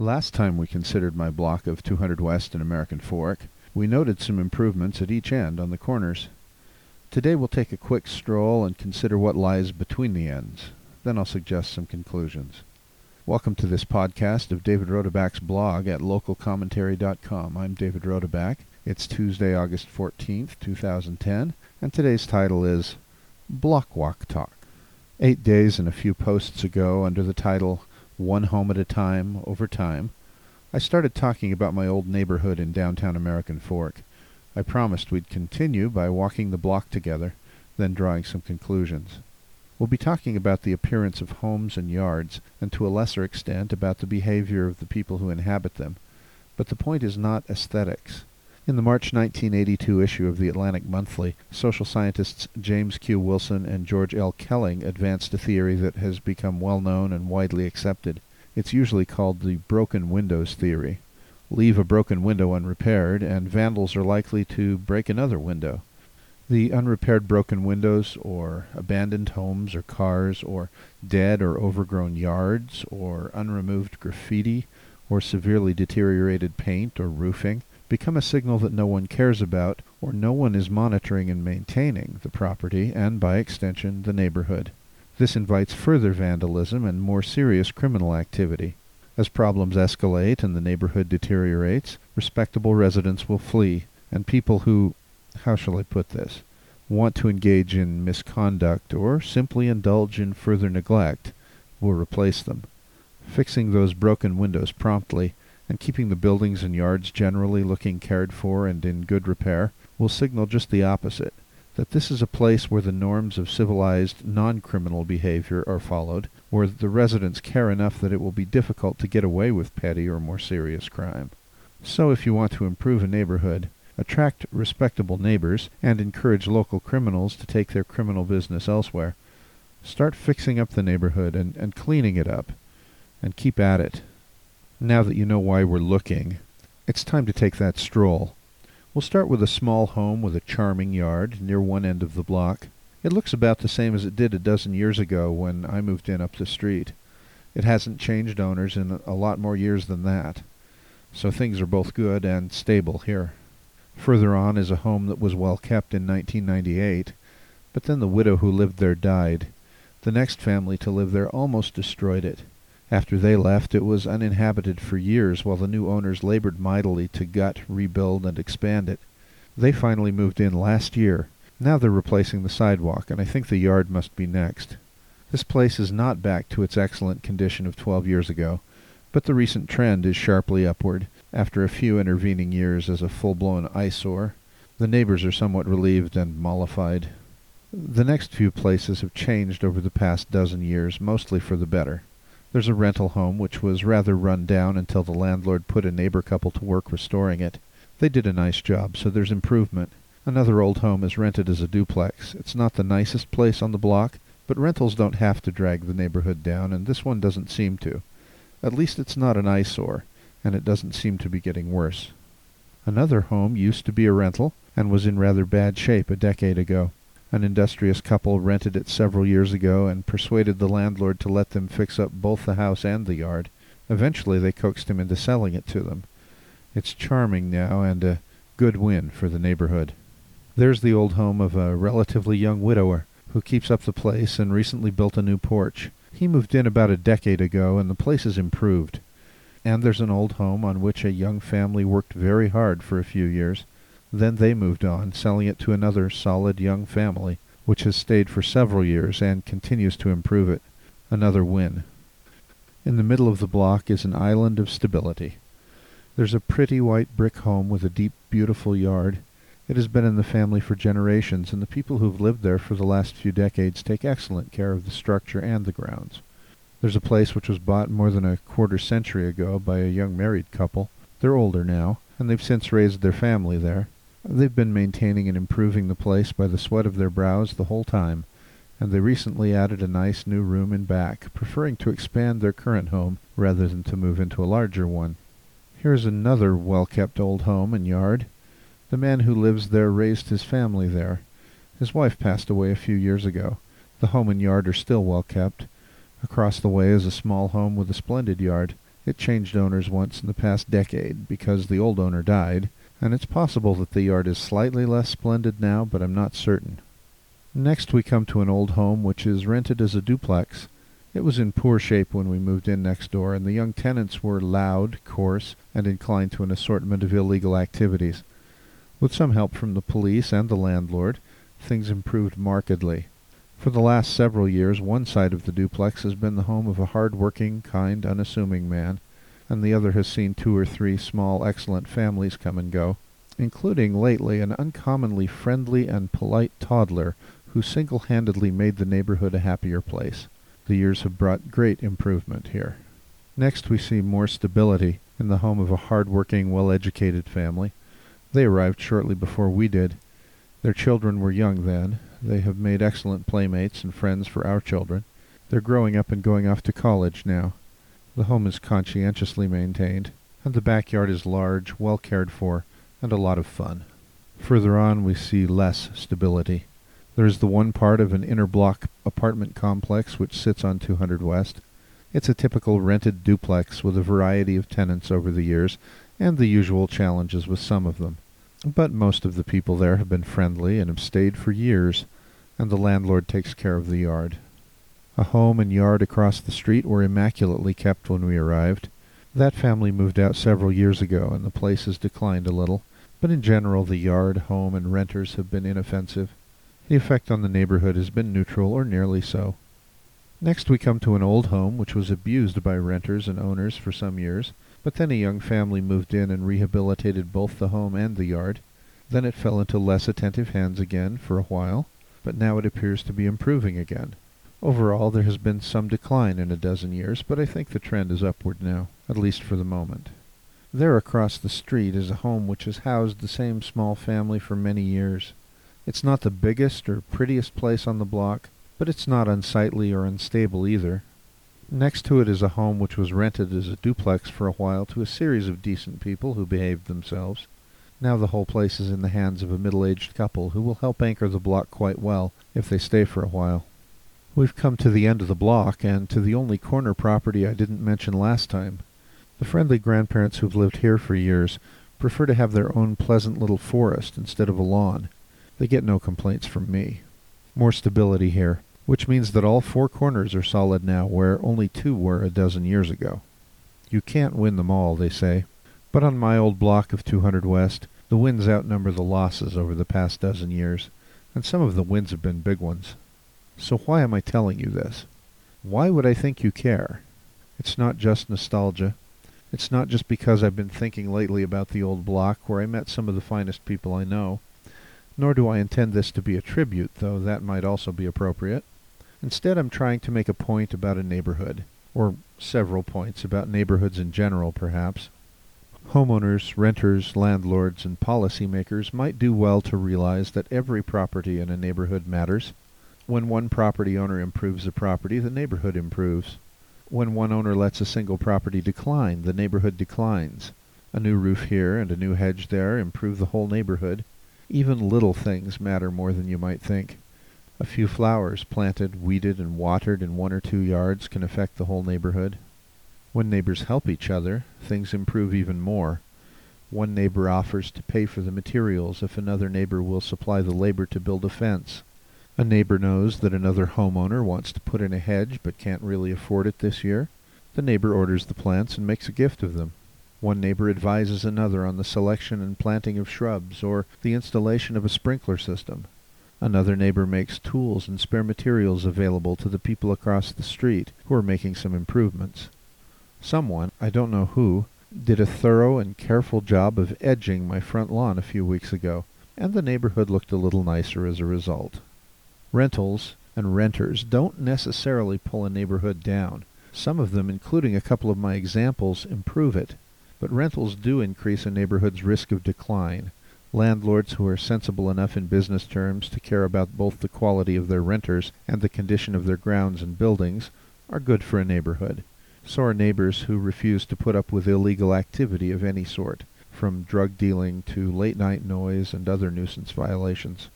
Last time we considered my block of 200 West and American Fork, we noted some improvements at each end on the corners. Today we'll take a quick stroll and consider what lies between the ends. Then I'll suggest some conclusions. Welcome to this podcast of David Rodeback's blog at localcommentary.com. I'm David Rodeback. It's Tuesday, August 14th, 2010, and today's title is Block Walk Talk. Eight days and a few posts ago, under the title One Home at a Time Over Time, I started talking about my old neighborhood in downtown American Fork. I promised we'd continue by walking the block together, then drawing some conclusions. We'll be talking about the appearance of homes and yards, and to a lesser extent about the behavior of the people who inhabit them. But the point is not aesthetics. In the March 1982 issue of the Atlantic Monthly, social scientists James Q. Wilson and George L. Kelling advanced a theory that has become well known and widely accepted. It's usually called the broken windows theory. Leave a broken window unrepaired, and vandals are likely to break another window. The unrepaired broken windows, or abandoned homes or cars, or dead or overgrown yards, or unremoved graffiti, or severely deteriorated paint or roofing, become a signal that no one cares about, or no one is monitoring and maintaining the property, and by extension the neighborhood. This invites further vandalism and more serious criminal activity. As problems escalate and the neighborhood deteriorates, respectable residents will flee, and people who how shall I put this, want to engage in misconduct or simply indulge in further neglect will replace them. Fixing those broken windows promptly and keeping the buildings and yards generally looking cared for and in good repair will signal just the opposite that this is a place where the norms of civilized non-criminal behavior are followed, where the residents care enough that it will be difficult to get away with petty or more serious crime. So if you want to improve a neighborhood, attract respectable neighbors, and encourage local criminals to take their criminal business elsewhere. Start fixing up the neighborhood and, and cleaning it up, and keep at it. Now that you know why we're looking, it's time to take that stroll. We'll start with a small home with a charming yard near one end of the block. It looks about the same as it did a dozen years ago when I moved in up the street. It hasn't changed owners in a lot more years than that. So things are both good and stable here. Further on is a home that was well kept in 1998, but then the widow who lived there died. The next family to live there almost destroyed it. After they left, it was uninhabited for years while the new owners labored mightily to gut, rebuild, and expand it. They finally moved in last year. Now they're replacing the sidewalk, and I think the yard must be next. This place is not back to its excellent condition of 12 years ago, but the recent trend is sharply upward, after a few intervening years as a full-blown eyesore, the neighbors are somewhat relieved and mollified. The next few places have changed over the past dozen years, mostly for the better. There's a rental home which was rather run down until the landlord put a neighbor couple to work restoring it. They did a nice job, so there's improvement. Another old home is rented as a duplex. It's not the nicest place on the block, but rentals don't have to drag the neighborhood down, and this one doesn't seem to. At least it's not an eyesore and it doesn't seem to be getting worse. Another home used to be a rental and was in rather bad shape a decade ago. An industrious couple rented it several years ago and persuaded the landlord to let them fix up both the house and the yard. Eventually they coaxed him into selling it to them. It's charming now and a good win for the neighborhood. There's the old home of a relatively young widower who keeps up the place and recently built a new porch. He moved in about a decade ago and the place has improved. And there's an old home on which a young family worked very hard for a few years. Then they moved on, selling it to another solid young family, which has stayed for several years and continues to improve it. Another win. In the middle of the block is an island of stability. There's a pretty white brick home with a deep, beautiful yard. It has been in the family for generations, and the people who've lived there for the last few decades take excellent care of the structure and the grounds. There's a place which was bought more than a quarter century ago by a young married couple. They're older now, and they've since raised their family there. They've been maintaining and improving the place by the sweat of their brows the whole time, and they recently added a nice new room in back, preferring to expand their current home rather than to move into a larger one. Here's another well-kept old home and yard. The man who lives there raised his family there. His wife passed away a few years ago. The home and yard are still well kept. Across the way is a small home with a splendid yard. It changed owners once in the past decade because the old owner died, and it's possible that the yard is slightly less splendid now, but I'm not certain. Next we come to an old home which is rented as a duplex. It was in poor shape when we moved in next door, and the young tenants were loud, coarse, and inclined to an assortment of illegal activities. With some help from the police and the landlord, things improved markedly. For the last several years one side of the duplex has been the home of a hard-working, kind, unassuming man, and the other has seen two or three small, excellent families come and go, including lately an uncommonly friendly and polite toddler who single-handedly made the neighborhood a happier place. The years have brought great improvement here. Next we see more stability in the home of a hard-working, well-educated family. They arrived shortly before we did. Their children were young then, they have made excellent playmates and friends for our children. They're growing up and going off to college now. The home is conscientiously maintained, and the backyard is large, well cared for, and a lot of fun. Further on we see less stability. There is the one part of an inner block apartment complex which sits on 200 West. It's a typical rented duplex with a variety of tenants over the years, and the usual challenges with some of them. But most of the people there have been friendly and have stayed for years, and the landlord takes care of the yard. A home and yard across the street were immaculately kept when we arrived. That family moved out several years ago, and the place has declined a little, but in general the yard, home, and renters have been inoffensive. The effect on the neighborhood has been neutral, or nearly so. Next we come to an old home which was abused by renters and owners for some years. But then a young family moved in and rehabilitated both the home and the yard. Then it fell into less attentive hands again for a while, but now it appears to be improving again. Overall, there has been some decline in a dozen years, but I think the trend is upward now, at least for the moment. There across the street is a home which has housed the same small family for many years. It's not the biggest or prettiest place on the block, but it's not unsightly or unstable either. Next to it is a home which was rented as a duplex for a while to a series of decent people who behaved themselves. Now the whole place is in the hands of a middle-aged couple who will help anchor the block quite well if they stay for a while. We've come to the end of the block and to the only corner property I didn't mention last time. The friendly grandparents who've lived here for years prefer to have their own pleasant little forest instead of a lawn. They get no complaints from me. More stability here which means that all four corners are solid now where only two were a dozen years ago. You can't win them all, they say, but on my old block of 200 West, the wins outnumber the losses over the past dozen years, and some of the wins have been big ones. So why am I telling you this? Why would I think you care? It's not just nostalgia. It's not just because I've been thinking lately about the old block where I met some of the finest people I know. Nor do I intend this to be a tribute, though that might also be appropriate. Instead, I'm trying to make a point about a neighborhood, or several points about neighborhoods in general, perhaps. Homeowners, renters, landlords, and policymakers might do well to realize that every property in a neighborhood matters. When one property owner improves a property, the neighborhood improves. When one owner lets a single property decline, the neighborhood declines. A new roof here and a new hedge there improve the whole neighborhood. Even little things matter more than you might think. A few flowers planted, weeded, and watered in one or two yards can affect the whole neighborhood. When neighbors help each other, things improve even more. One neighbor offers to pay for the materials if another neighbor will supply the labor to build a fence. A neighbor knows that another homeowner wants to put in a hedge but can't really afford it this year. The neighbor orders the plants and makes a gift of them. One neighbor advises another on the selection and planting of shrubs or the installation of a sprinkler system. Another neighbor makes tools and spare materials available to the people across the street who are making some improvements. Someone, I don't know who, did a thorough and careful job of edging my front lawn a few weeks ago, and the neighborhood looked a little nicer as a result. Rentals and renters don't necessarily pull a neighborhood down. Some of them, including a couple of my examples, improve it. But rentals do increase a neighborhood's risk of decline, Landlords who are sensible enough in business terms to care about both the quality of their renters and the condition of their grounds and buildings are good for a neighborhood. So are neighbors who refuse to put up with illegal activity of any sort, from drug dealing to late night noise and other nuisance violations.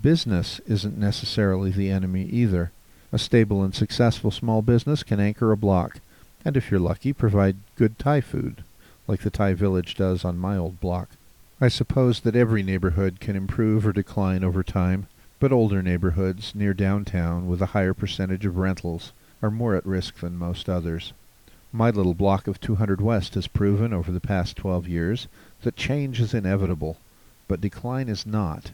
Business isn't necessarily the enemy either. A stable and successful small business can anchor a block. And if you're lucky, provide good Thai food, like the Thai village does on my old block. I suppose that every neighborhood can improve or decline over time, but older neighborhoods near downtown with a higher percentage of rentals are more at risk than most others. My little block of 200 West has proven over the past 12 years that change is inevitable, but decline is not.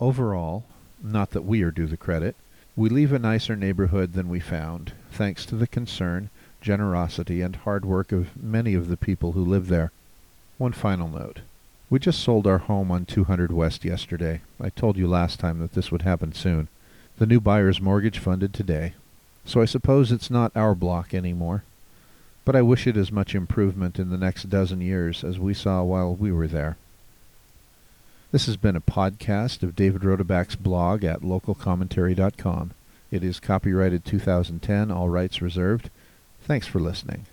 Overall, not that we are due the credit, we leave a nicer neighborhood than we found, thanks to the concern, generosity, and hard work of many of the people who live there. One final note. We just sold our home on 200 West yesterday. I told you last time that this would happen soon. The new buyer's mortgage funded today. So I suppose it's not our block anymore. But I wish it as much improvement in the next dozen years as we saw while we were there. This has been a podcast of David Rodeback's blog at localcommentary.com. It is copyrighted 2010, all rights reserved. Thanks for listening.